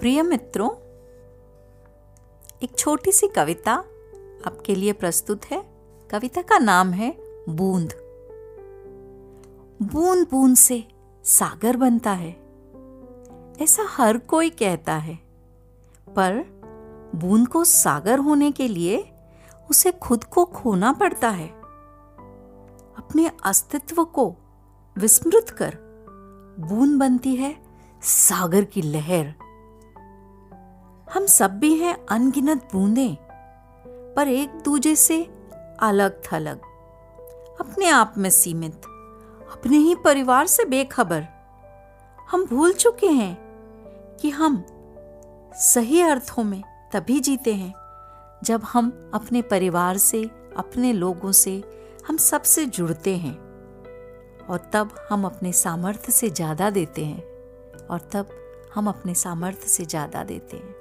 प्रिय मित्रों, एक छोटी सी कविता आपके लिए प्रस्तुत है। कविता का नाम है बूंद। बूंद बूंद से सागर बनता है। ऐसा हर कोई कहता है। पर बूंद को सागर होने के लिए उसे खुद को खोना पड़ता है। अपने अस्तित्व को विस्मृत कर बूंद बनती है सागर की लहर। हम सब भी हैं अनगिनत बूंदे, पर एक दूजे से अलग थलग अपने आप में सीमित, अपने ही परिवार से बेखबर। हम भूल चुके हैं कि हम सही अर्थों में तभी जीते हैं, जब हम अपने परिवार से, अपने लोगों से हम सबसे जुड़ते हैं, और तब हम अपने सामर्थ्य से ज़्यादा देते हैं, और तब हम अपने सामर्थ्य से ज़्यादा देते हैं।